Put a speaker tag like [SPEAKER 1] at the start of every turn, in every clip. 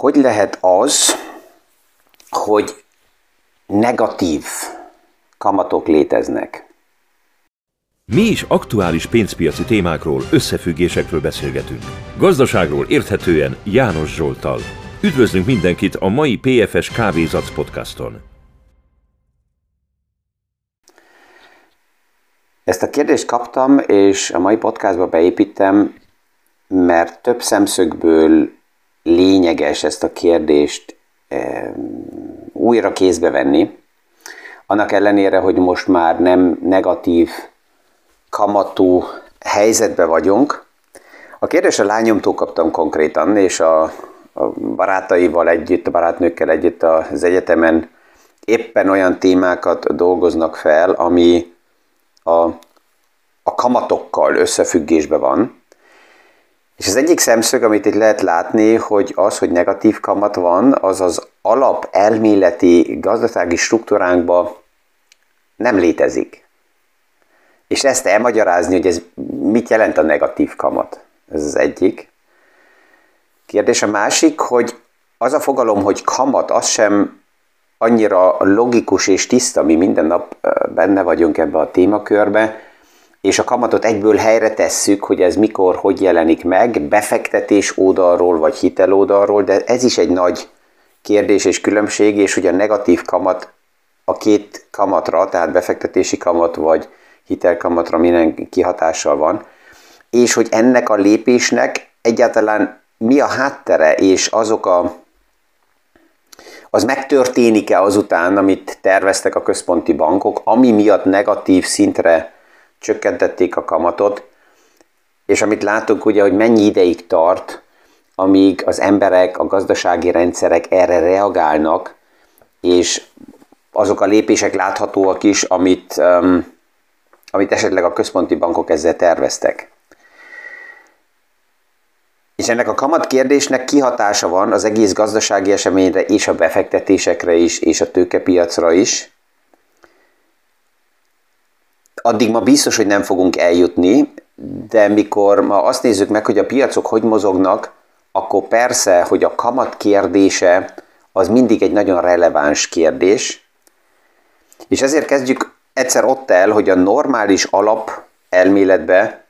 [SPEAKER 1] hogy lehet az, hogy negatív kamatok léteznek?
[SPEAKER 2] Mi is aktuális pénzpiaci témákról, összefüggésekről beszélgetünk. Gazdaságról érthetően János Zsoltal. Üdvözlünk mindenkit a mai PFS Kávézac podcaston.
[SPEAKER 1] Ezt a kérdést kaptam, és a mai podcastba beépítem, mert több szemszögből lényeges ezt a kérdést újra kézbe venni. Annak ellenére, hogy most már nem negatív kamatú helyzetbe vagyunk. A kérdés a lányomtól kaptam konkrétan, és a, a barátaival együtt, a barátnőkkel együtt az egyetemen éppen olyan témákat dolgoznak fel, ami a, a kamatokkal összefüggésben van. És az egyik szemszög, amit itt lehet látni, hogy az, hogy negatív kamat van, az az alap elméleti gazdasági struktúránkban nem létezik. És ezt elmagyarázni, hogy ez mit jelent a negatív kamat. Ez az egyik. Kérdés a másik, hogy az a fogalom, hogy kamat, az sem annyira logikus és tiszta, mi minden nap benne vagyunk ebbe a témakörbe, és a kamatot egyből helyre tesszük, hogy ez mikor, hogy jelenik meg, befektetés oldalról vagy hitel oldalról, de ez is egy nagy kérdés és különbség, és hogy a negatív kamat a két kamatra, tehát befektetési kamat vagy hitelkamatra minden kihatással van, és hogy ennek a lépésnek egyáltalán mi a háttere, és azok a az megtörténik-e azután, amit terveztek a központi bankok, ami miatt negatív szintre csökkentették a kamatot, és amit látunk ugye, hogy mennyi ideig tart, amíg az emberek, a gazdasági rendszerek erre reagálnak, és azok a lépések láthatóak is, amit, um, amit esetleg a központi bankok ezzel terveztek. És ennek a kamat kérdésnek kihatása van az egész gazdasági eseményre és a befektetésekre is, és a tőkepiacra is. Addig ma biztos, hogy nem fogunk eljutni, de mikor ma azt nézzük meg, hogy a piacok hogy mozognak, akkor persze, hogy a kamat kérdése az mindig egy nagyon releváns kérdés, és ezért kezdjük egyszer ott el, hogy a normális alap elméletbe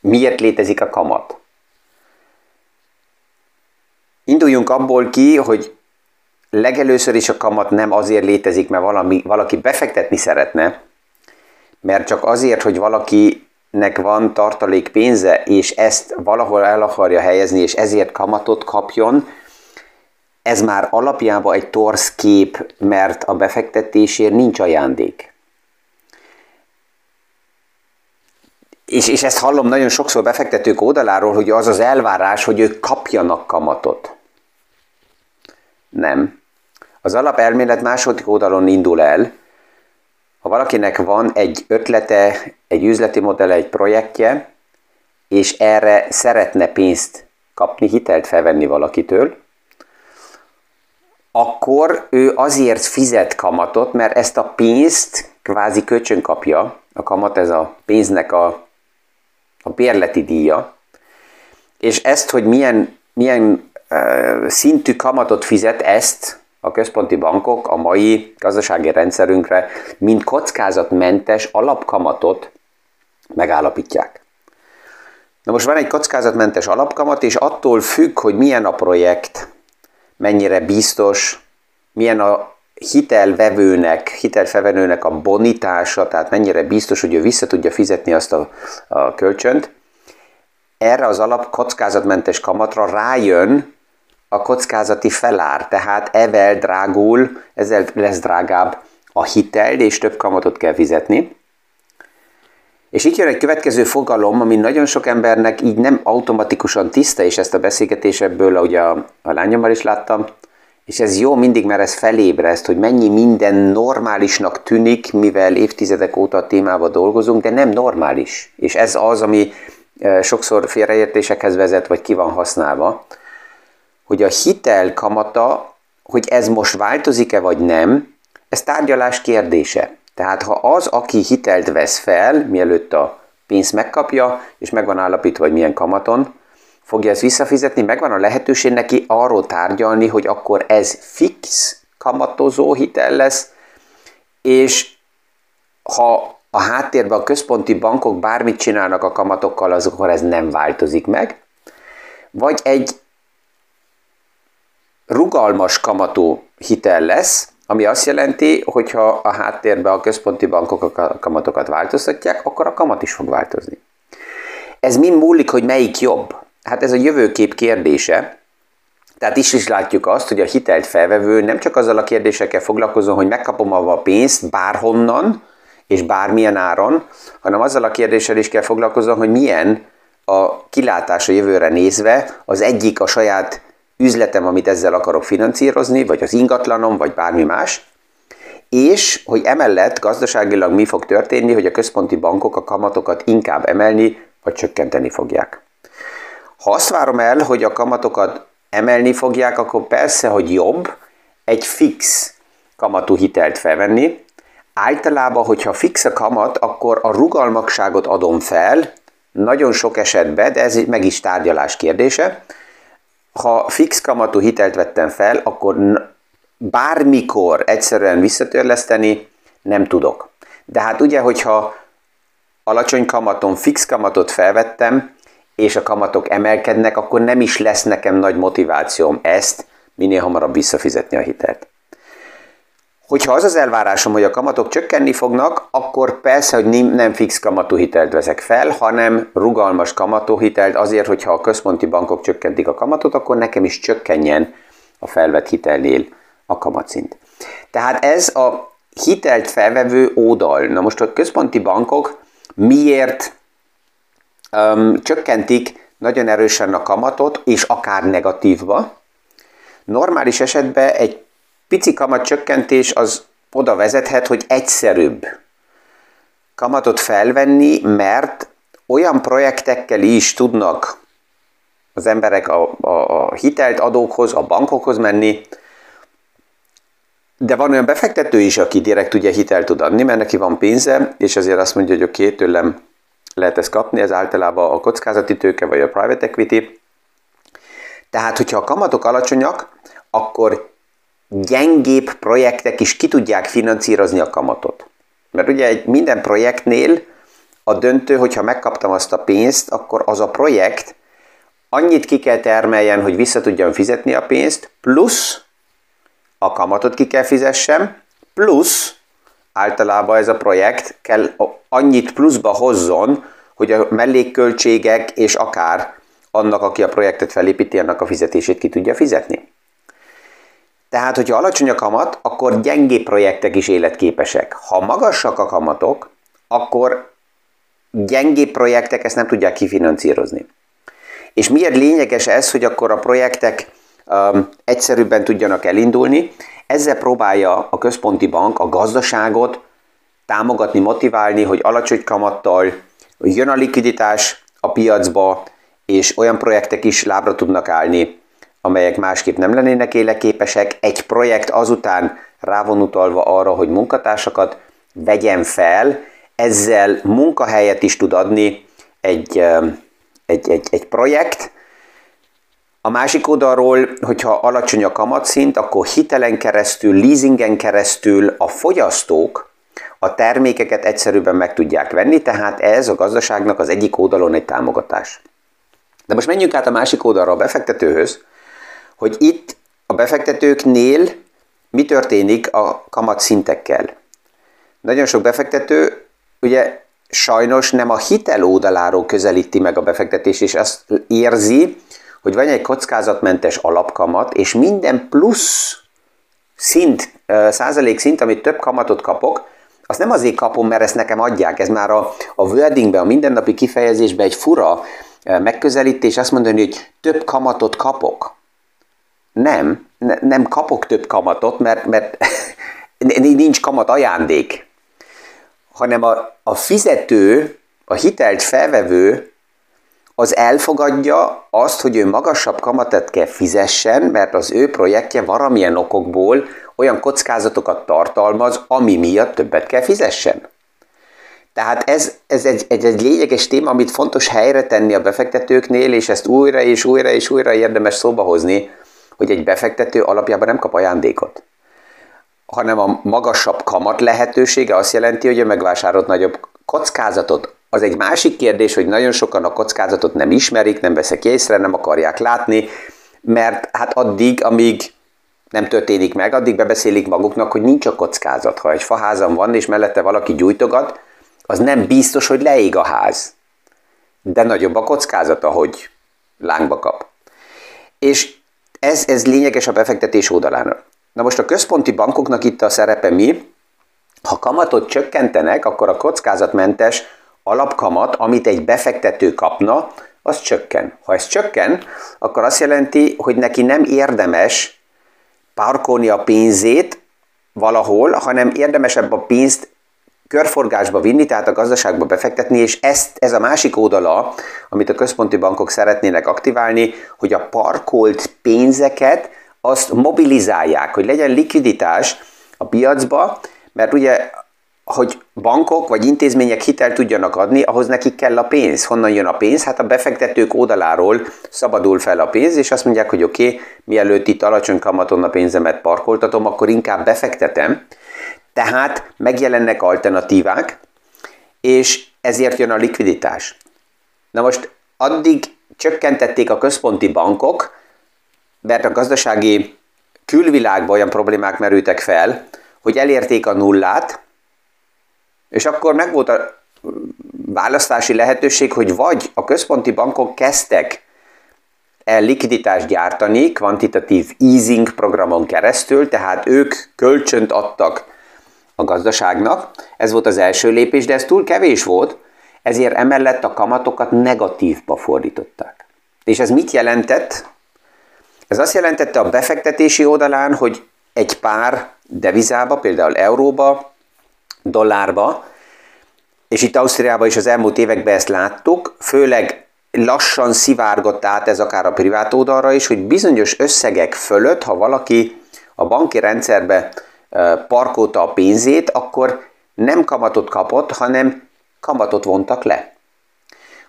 [SPEAKER 1] miért létezik a kamat. Induljunk abból ki, hogy legelőször is a kamat nem azért létezik, mert valami, valaki befektetni szeretne, mert csak azért, hogy valakinek van tartalék pénze, és ezt valahol el akarja helyezni, és ezért kamatot kapjon, ez már alapjában egy torsz kép, mert a befektetésért nincs ajándék. És, és ezt hallom nagyon sokszor befektetők oldaláról, hogy az az elvárás, hogy ők kapjanak kamatot. Nem. Az alapelmélet második oldalon indul el. Ha valakinek van egy ötlete, egy üzleti modell, egy projektje, és erre szeretne pénzt kapni, hitelt felvenni valakitől, akkor ő azért fizet kamatot, mert ezt a pénzt kvázi kölcsön kapja. A kamat ez a pénznek a, a bérleti díja. És ezt, hogy milyen, milyen uh, szintű kamatot fizet, ezt a központi bankok a mai gazdasági rendszerünkre, mint kockázatmentes alapkamatot megállapítják. Na most van egy kockázatmentes alapkamat, és attól függ, hogy milyen a projekt, mennyire biztos, milyen a hitelvevőnek, hitelfelvenőnek a bonitása, tehát mennyire biztos, hogy ő vissza tudja fizetni azt a, a kölcsönt, erre az alap kockázatmentes kamatra rájön a kockázati felár, tehát evel drágul, ezzel lesz drágább a hitel, és több kamatot kell fizetni. És itt jön egy következő fogalom, ami nagyon sok embernek így nem automatikusan tiszta, és ezt a beszélgetés ebből, ahogy a, a lányommal is láttam, és ez jó mindig, mert ez felébreszt, hogy mennyi minden normálisnak tűnik, mivel évtizedek óta a témával dolgozunk, de nem normális. És ez az, ami e, sokszor félreértésekhez vezet, vagy ki van használva, hogy a hitel kamata, hogy ez most változik-e vagy nem, ez tárgyalás kérdése. Tehát ha az, aki hitelt vesz fel, mielőtt a pénzt megkapja, és meg van állapítva, hogy milyen kamaton, fogja ezt visszafizetni, megvan a lehetőség neki arról tárgyalni, hogy akkor ez fix kamatozó hitel lesz, és ha a háttérben a központi bankok bármit csinálnak a kamatokkal, az akkor ez nem változik meg, vagy egy rugalmas kamatú hitel lesz, ami azt jelenti, hogy ha a háttérben a központi bankok a kamatokat változtatják, akkor a kamat is fog változni. Ez mind múlik, hogy melyik jobb. Hát ez a jövőkép kérdése. Tehát is is látjuk azt, hogy a hitelt felvevő nem csak azzal a kérdésekkel foglalkozom, hogy megkapom a pénzt bárhonnan, és bármilyen áron, hanem azzal a kérdéssel is kell foglalkoznom, hogy milyen a kilátás a jövőre nézve, az egyik a saját üzletem, amit ezzel akarok finanszírozni, vagy az ingatlanom, vagy bármi más, és hogy emellett gazdaságilag mi fog történni, hogy a központi bankok a kamatokat inkább emelni, vagy csökkenteni fogják. Ha azt várom el, hogy a kamatokat emelni fogják, akkor persze, hogy jobb egy fix kamatú hitelt felvenni. Általában, hogyha fix a kamat, akkor a rugalmakságot adom fel, nagyon sok esetben, de ez meg is tárgyalás kérdése, ha fix kamatú hitelt vettem fel, akkor bármikor egyszerűen visszatörleszteni nem tudok. De hát ugye, hogyha alacsony kamaton fix kamatot felvettem, és a kamatok emelkednek, akkor nem is lesz nekem nagy motivációm ezt minél hamarabb visszafizetni a hitelt. Hogyha az az elvárásom, hogy a kamatok csökkenni fognak, akkor persze, hogy nem fix kamatú hitelt vezek fel, hanem rugalmas kamatú hitelt azért, hogyha a központi bankok csökkentik a kamatot, akkor nekem is csökkenjen a felvett hitelnél a kamatszint. Tehát ez a hitelt felvevő oldal. Na most a központi bankok miért um, csökkentik nagyon erősen a kamatot, és akár negatívba? Normális esetben egy pici kamat csökkentés az oda vezethet, hogy egyszerűbb kamatot felvenni, mert olyan projektekkel is tudnak az emberek a, a, a hitelt adókhoz, a bankokhoz menni, de van olyan befektető is, aki direkt ugye hitelt tud adni, mert neki van pénze, és azért azt mondja, hogy oké, okay, tőlem lehet ezt kapni, ez általában a kockázati tőke vagy a private equity. Tehát, hogyha a kamatok alacsonyak, akkor gyengébb projektek is ki tudják finanszírozni a kamatot. Mert ugye egy minden projektnél a döntő, hogyha megkaptam azt a pénzt, akkor az a projekt annyit ki kell termeljen, hogy vissza tudjam fizetni a pénzt, plusz a kamatot ki kell fizessem, plusz általában ez a projekt kell annyit pluszba hozzon, hogy a mellékköltségek és akár annak, aki a projektet felépíti, annak a fizetését ki tudja fizetni. Tehát, hogyha alacsony a kamat, akkor gyengébb projektek is életképesek. Ha magasak a kamatok, akkor gyengébb projektek ezt nem tudják kifinancírozni. És miért lényeges ez, hogy akkor a projektek um, egyszerűbben tudjanak elindulni? Ezzel próbálja a központi bank a gazdaságot támogatni, motiválni, hogy alacsony kamattal jön a likviditás a piacba, és olyan projektek is lábra tudnak állni, amelyek másképp nem lennének életképesek. Egy projekt azután rá van utalva arra, hogy munkatársakat vegyen fel, ezzel munkahelyet is tud adni egy, egy, egy, egy projekt. A másik oldalról, hogyha alacsony a kamatszint, akkor hitelen keresztül, leasingen keresztül a fogyasztók a termékeket egyszerűbben meg tudják venni, tehát ez a gazdaságnak az egyik oldalon egy támogatás. De most menjünk át a másik oldalra a befektetőhöz, hogy itt a befektetőknél mi történik a kamatszintekkel. Nagyon sok befektető ugye sajnos nem a hitel oldaláról közelíti meg a befektetés, és azt érzi, hogy van egy kockázatmentes alapkamat, és minden plusz szint, százalék szint, amit több kamatot kapok, azt nem azért kapom, mert ezt nekem adják, ez már a, a wordingben, a mindennapi kifejezésben egy fura megközelítés, azt mondani, hogy több kamatot kapok. Nem, ne, nem kapok több kamatot, mert, mert nincs kamat ajándék, hanem a, a fizető, a hitelt felvevő az elfogadja azt, hogy ő magasabb kamatot kell fizessen, mert az ő projektje valamilyen okokból olyan kockázatokat tartalmaz, ami miatt többet kell fizessen. Tehát ez, ez egy, egy, egy lényeges téma, amit fontos helyre tenni a befektetőknél, és ezt újra és újra és újra érdemes szóba hozni, hogy egy befektető alapjában nem kap ajándékot, hanem a magasabb kamat lehetősége azt jelenti, hogy a megvásárolt nagyobb kockázatot. Az egy másik kérdés, hogy nagyon sokan a kockázatot nem ismerik, nem veszek észre, nem akarják látni, mert hát addig, amíg nem történik meg, addig bebeszélik maguknak, hogy nincs a kockázat. Ha egy faházam van, és mellette valaki gyújtogat, az nem biztos, hogy leég a ház. De nagyobb a kockázata, hogy lángba kap. És ez, ez lényeges a befektetés oldalán. Na most a központi bankoknak itt a szerepe mi? Ha kamatot csökkentenek, akkor a kockázatmentes alapkamat, amit egy befektető kapna, az csökken. Ha ez csökken, akkor azt jelenti, hogy neki nem érdemes parkolni a pénzét valahol, hanem érdemesebb a pénzt körforgásba vinni, tehát a gazdaságba befektetni, és ezt, ez a másik oldala, amit a központi bankok szeretnének aktiválni, hogy a parkolt pénzeket azt mobilizálják, hogy legyen likviditás a piacba, mert ugye, hogy bankok vagy intézmények hitelt tudjanak adni, ahhoz nekik kell a pénz. Honnan jön a pénz? Hát a befektetők oldaláról szabadul fel a pénz, és azt mondják, hogy oké, okay, mielőtt itt alacsony kamaton a pénzemet parkoltatom, akkor inkább befektetem, tehát megjelennek alternatívák, és ezért jön a likviditás. Na most addig csökkentették a központi bankok, mert a gazdasági külvilágban olyan problémák merültek fel, hogy elérték a nullát, és akkor meg volt a választási lehetőség, hogy vagy a központi bankok kezdtek el likviditást gyártani kvantitatív easing programon keresztül, tehát ők kölcsönt adtak a gazdaságnak. Ez volt az első lépés, de ez túl kevés volt, ezért emellett a kamatokat negatívba fordították. És ez mit jelentett? Ez azt jelentette a befektetési oldalán, hogy egy pár devizába, például euróba, dollárba, és itt Ausztriában is az elmúlt években ezt láttuk, főleg lassan szivárgott át ez akár a privát oldalra is, hogy bizonyos összegek fölött, ha valaki a banki rendszerbe parkolta a pénzét, akkor nem kamatot kapott, hanem kamatot vontak le.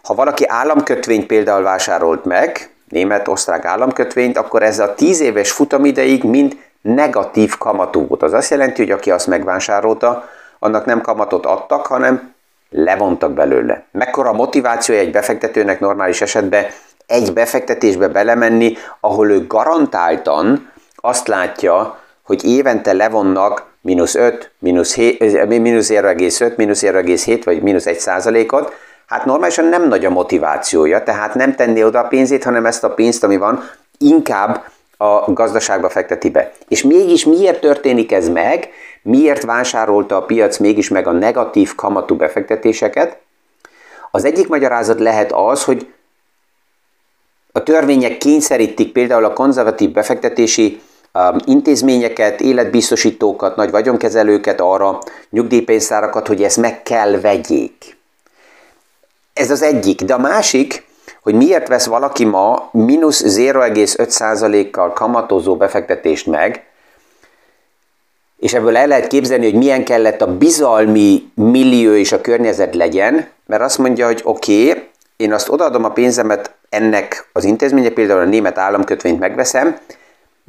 [SPEAKER 1] Ha valaki államkötvényt például vásárolt meg, német-osztrák államkötvényt, akkor ez a 10 éves futamideig mind negatív kamatú volt. Az azt jelenti, hogy aki azt megvásárolta, annak nem kamatot adtak, hanem levontak belőle. Mekkora motiváció egy befektetőnek normális esetben egy befektetésbe belemenni, ahol ő garantáltan azt látja, hogy évente levonnak mínusz 5, mínusz 0,5, mínusz 0,7 vagy mínusz 1 százalékot, hát normálisan nem nagy a motivációja, tehát nem tenni oda a pénzét, hanem ezt a pénzt, ami van, inkább a gazdaságba fekteti be. És mégis miért történik ez meg? Miért vásárolta a piac mégis meg a negatív kamatú befektetéseket? Az egyik magyarázat lehet az, hogy a törvények kényszerítik például a konzervatív befektetési intézményeket, életbiztosítókat, nagy vagyonkezelőket arra, nyugdíjpénztárakat, hogy ezt meg kell vegyék. Ez az egyik. De a másik, hogy miért vesz valaki ma mínusz 0,5%-kal kamatozó befektetést meg, és ebből el lehet képzelni, hogy milyen kellett a bizalmi millió és a környezet legyen, mert azt mondja, hogy oké, okay, én azt odaadom a pénzemet ennek az intézménye, például a német államkötvényt megveszem,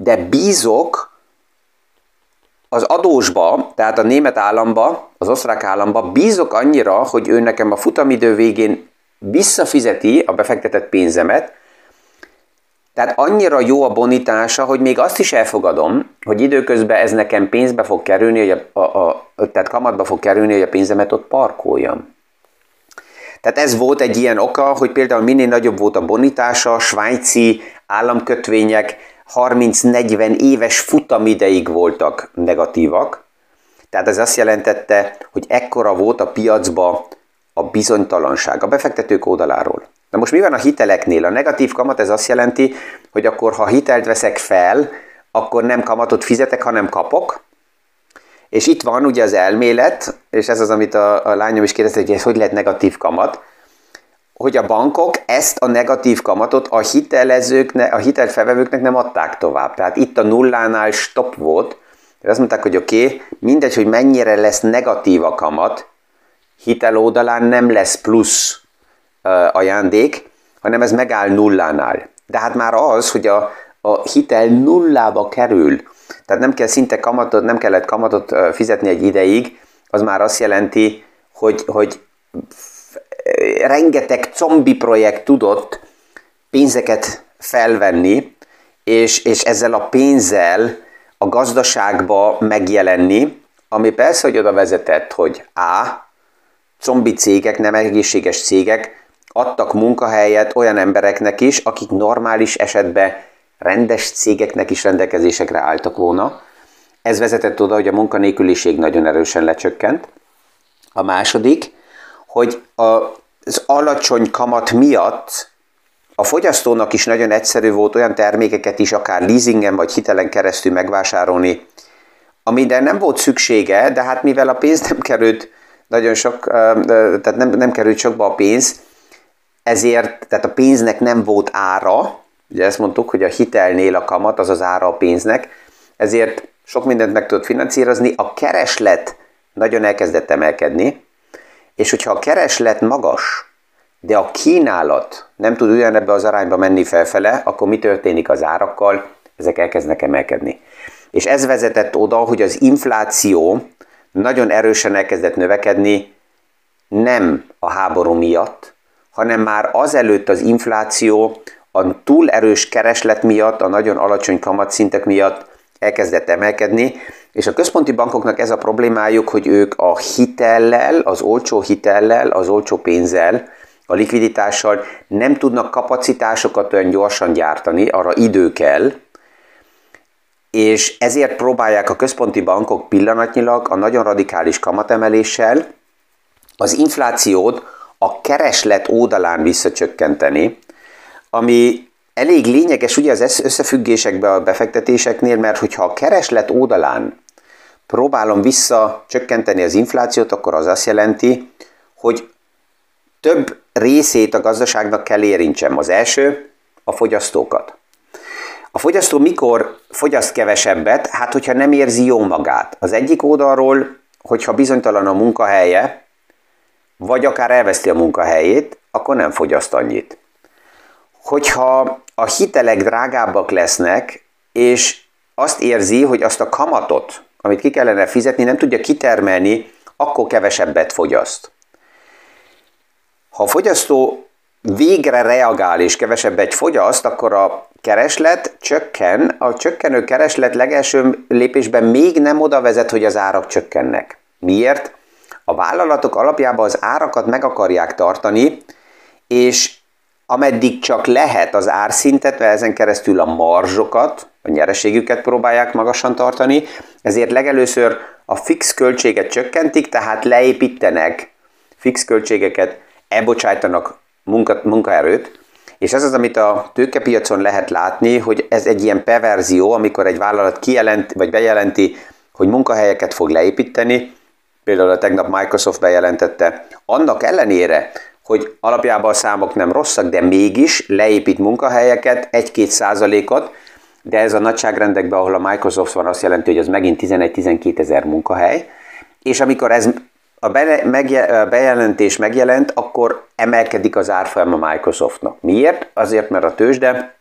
[SPEAKER 1] de bízok az adósba, tehát a német államba, az osztrák államba, bízok annyira, hogy ő nekem a futamidő végén visszafizeti a befektetett pénzemet, tehát annyira jó a bonitása, hogy még azt is elfogadom, hogy időközben ez nekem pénzbe fog kerülni, hogy a, a, a, tehát kamatba fog kerülni, hogy a pénzemet ott parkoljam. Tehát ez volt egy ilyen oka, hogy például minél nagyobb volt a bonitása, svájci államkötvények 30-40 éves futamideig voltak negatívak, tehát ez azt jelentette, hogy ekkora volt a piacba a bizonytalanság a befektetők oldaláról. Na most mi van a hiteleknél? A negatív kamat ez azt jelenti, hogy akkor ha hitelt veszek fel, akkor nem kamatot fizetek, hanem kapok. És itt van ugye az elmélet, és ez az, amit a, a lányom is kérdezte, hogy ez hogy lehet negatív kamat hogy a bankok ezt a negatív kamatot a hitelezőknek, a hitelfelvevőknek nem adták tovább. Tehát itt a nullánál stop volt, és azt mondták, hogy oké, okay, mindegy, hogy mennyire lesz negatív a kamat, hitel oldalán nem lesz plusz ajándék, hanem ez megáll nullánál. De hát már az, hogy a, a hitel nullába kerül, tehát nem kell szinte kamatot, nem kellett kamatot fizetni egy ideig, az már azt jelenti, hogy, hogy rengeteg zombi projekt tudott pénzeket felvenni, és, és ezzel a pénzzel a gazdaságba megjelenni, ami persze, hogy oda vezetett, hogy A, zombi cégek, nem egészséges cégek adtak munkahelyet olyan embereknek is, akik normális esetben rendes cégeknek is rendelkezésekre álltak volna. Ez vezetett oda, hogy a munkanélküliség nagyon erősen lecsökkent. A második, hogy az alacsony kamat miatt a fogyasztónak is nagyon egyszerű volt olyan termékeket is, akár leasingen vagy hitelen keresztül megvásárolni, amire nem volt szüksége, de hát mivel a pénz nem került nagyon sok, tehát nem, nem került sokba a pénz, ezért, tehát a pénznek nem volt ára, ugye ezt mondtuk, hogy a hitelnél a kamat az az ára a pénznek, ezért sok mindent meg tudott finanszírozni, a kereslet nagyon elkezdett emelkedni, és hogyha a kereslet magas, de a kínálat nem tud ugyanebbe az arányba menni felfele, akkor mi történik az árakkal? Ezek elkezdnek emelkedni. És ez vezetett oda, hogy az infláció nagyon erősen elkezdett növekedni, nem a háború miatt, hanem már azelőtt az infláció a túl erős kereslet miatt, a nagyon alacsony kamatszintek miatt elkezdett emelkedni, és a központi bankoknak ez a problémájuk, hogy ők a hitellel, az olcsó hitellel, az olcsó pénzzel, a likviditással nem tudnak kapacitásokat olyan gyorsan gyártani, arra idő kell, és ezért próbálják a központi bankok pillanatnyilag a nagyon radikális kamatemeléssel az inflációt a kereslet oldalán visszacsökkenteni, ami elég lényeges ugye az összefüggésekben a befektetéseknél, mert hogyha a kereslet oldalán próbálom visszacsökkenteni az inflációt, akkor az azt jelenti, hogy több részét a gazdaságnak kell érintsem. Az első a fogyasztókat. A fogyasztó mikor fogyaszt kevesebbet? Hát, hogyha nem érzi jó magát. Az egyik oldalról, hogyha bizonytalan a munkahelye, vagy akár elveszti a munkahelyét, akkor nem fogyaszt annyit. Hogyha a hitelek drágábbak lesznek, és azt érzi, hogy azt a kamatot, amit ki kellene fizetni, nem tudja kitermelni, akkor kevesebbet fogyaszt. Ha a fogyasztó végre reagál és kevesebbet fogyaszt, akkor a kereslet csökken, a csökkenő kereslet legelső lépésben még nem oda vezet, hogy az árak csökkennek. Miért? A vállalatok alapjában az árakat meg akarják tartani, és ameddig csak lehet az árszintet, mert ezen keresztül a marzsokat, a nyereségüket próbálják magasan tartani, ezért legelőször a fix költséget csökkentik, tehát leépítenek fix költségeket, elbocsájtanak munka, munkaerőt, és ez az, amit a tőkepiacon lehet látni, hogy ez egy ilyen perverzió, amikor egy vállalat kijelent, vagy bejelenti, hogy munkahelyeket fog leépíteni, például a tegnap Microsoft bejelentette, annak ellenére, hogy alapjában a számok nem rosszak, de mégis leépít munkahelyeket, 1-2 százalékot, de ez a nagyságrendekben, ahol a Microsoft van, azt jelenti, hogy az megint 11-12 ezer munkahely, és amikor ez a bejelentés megjelent, akkor emelkedik az árfolyam a Microsoftnak. Miért? Azért, mert a tőzsde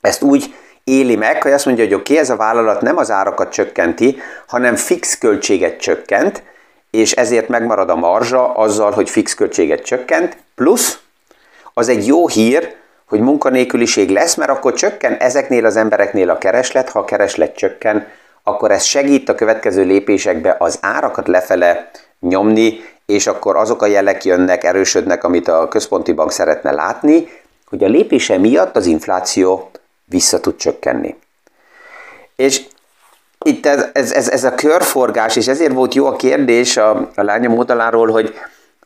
[SPEAKER 1] ezt úgy éli meg, hogy azt mondja, hogy oké, okay, ez a vállalat nem az árakat csökkenti, hanem fix költséget csökkent, és ezért megmarad a marzsa azzal, hogy fix költséget csökkent, plusz az egy jó hír, hogy munkanélküliség lesz, mert akkor csökken ezeknél az embereknél a kereslet, ha a kereslet csökken, akkor ez segít a következő lépésekbe az árakat lefele nyomni, és akkor azok a jelek jönnek, erősödnek, amit a központi bank szeretne látni, hogy a lépése miatt az infláció vissza tud csökkenni. És itt ez, ez, ez, ez a körforgás, és ezért volt jó a kérdés a, a lányom oldaláról, hogy,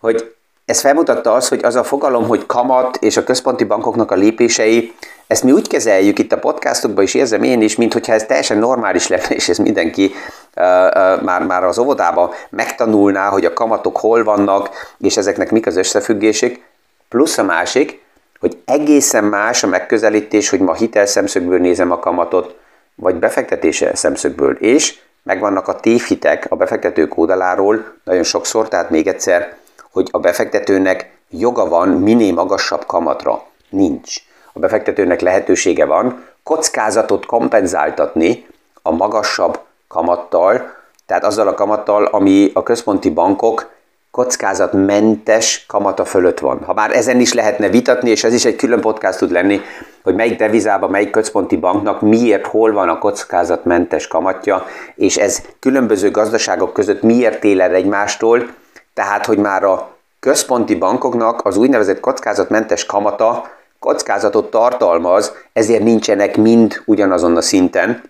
[SPEAKER 1] hogy ez felmutatta azt, hogy az a fogalom, hogy kamat és a központi bankoknak a lépései, ezt mi úgy kezeljük itt a podcastokban is, érzem én is, mint hogyha ez teljesen normális lenne, és ez mindenki uh, uh, már, már az óvodában megtanulná, hogy a kamatok hol vannak, és ezeknek mik az összefüggések. Plusz a másik, hogy egészen más a megközelítés, hogy ma hitelszemszögből nézem a kamatot, vagy befektetése szemszögből, és megvannak a tévhitek a befektetők oldaláról nagyon sokszor, tehát még egyszer, hogy a befektetőnek joga van minél magasabb kamatra. Nincs. A befektetőnek lehetősége van kockázatot kompenzáltatni a magasabb kamattal, tehát azzal a kamattal, ami a központi bankok kockázatmentes kamata fölött van. Ha már ezen is lehetne vitatni, és ez is egy külön podcast tud lenni, hogy melyik devizában, melyik központi banknak miért, hol van a kockázatmentes kamatja, és ez különböző gazdaságok között miért él el egymástól, tehát hogy már a központi bankoknak az úgynevezett kockázatmentes kamata kockázatot tartalmaz, ezért nincsenek mind ugyanazon a szinten,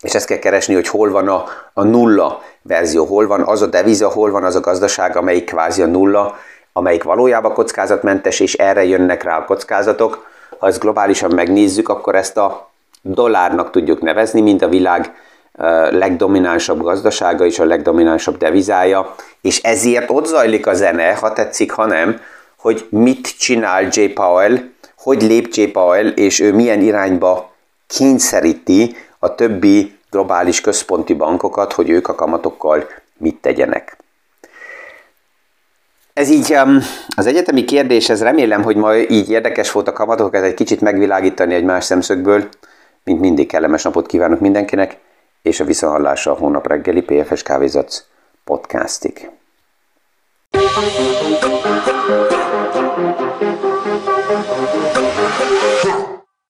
[SPEAKER 1] és ezt kell keresni, hogy hol van a, a nulla verzió, hol van az a deviza, hol van az a gazdaság, amelyik kvázi a nulla, amelyik valójában kockázatmentes, és erre jönnek rá a kockázatok. Ha ezt globálisan megnézzük, akkor ezt a dollárnak tudjuk nevezni, mint a világ legdominánsabb gazdasága és a legdominánsabb devizája, és ezért ott zajlik a zene, ha tetszik, ha nem, hogy mit csinál J. Powell, hogy lép J. Powell, és ő milyen irányba kényszeríti a többi globális központi bankokat, hogy ők a kamatokkal mit tegyenek. Ez így az egyetemi kérdés, ez remélem, hogy ma így érdekes volt a kamatokat egy kicsit megvilágítani egy más szemszögből. Mint mindig kellemes napot kívánok mindenkinek, és a visszahallása a hónap reggeli PFS Kávézatsz podcastig. Thank you.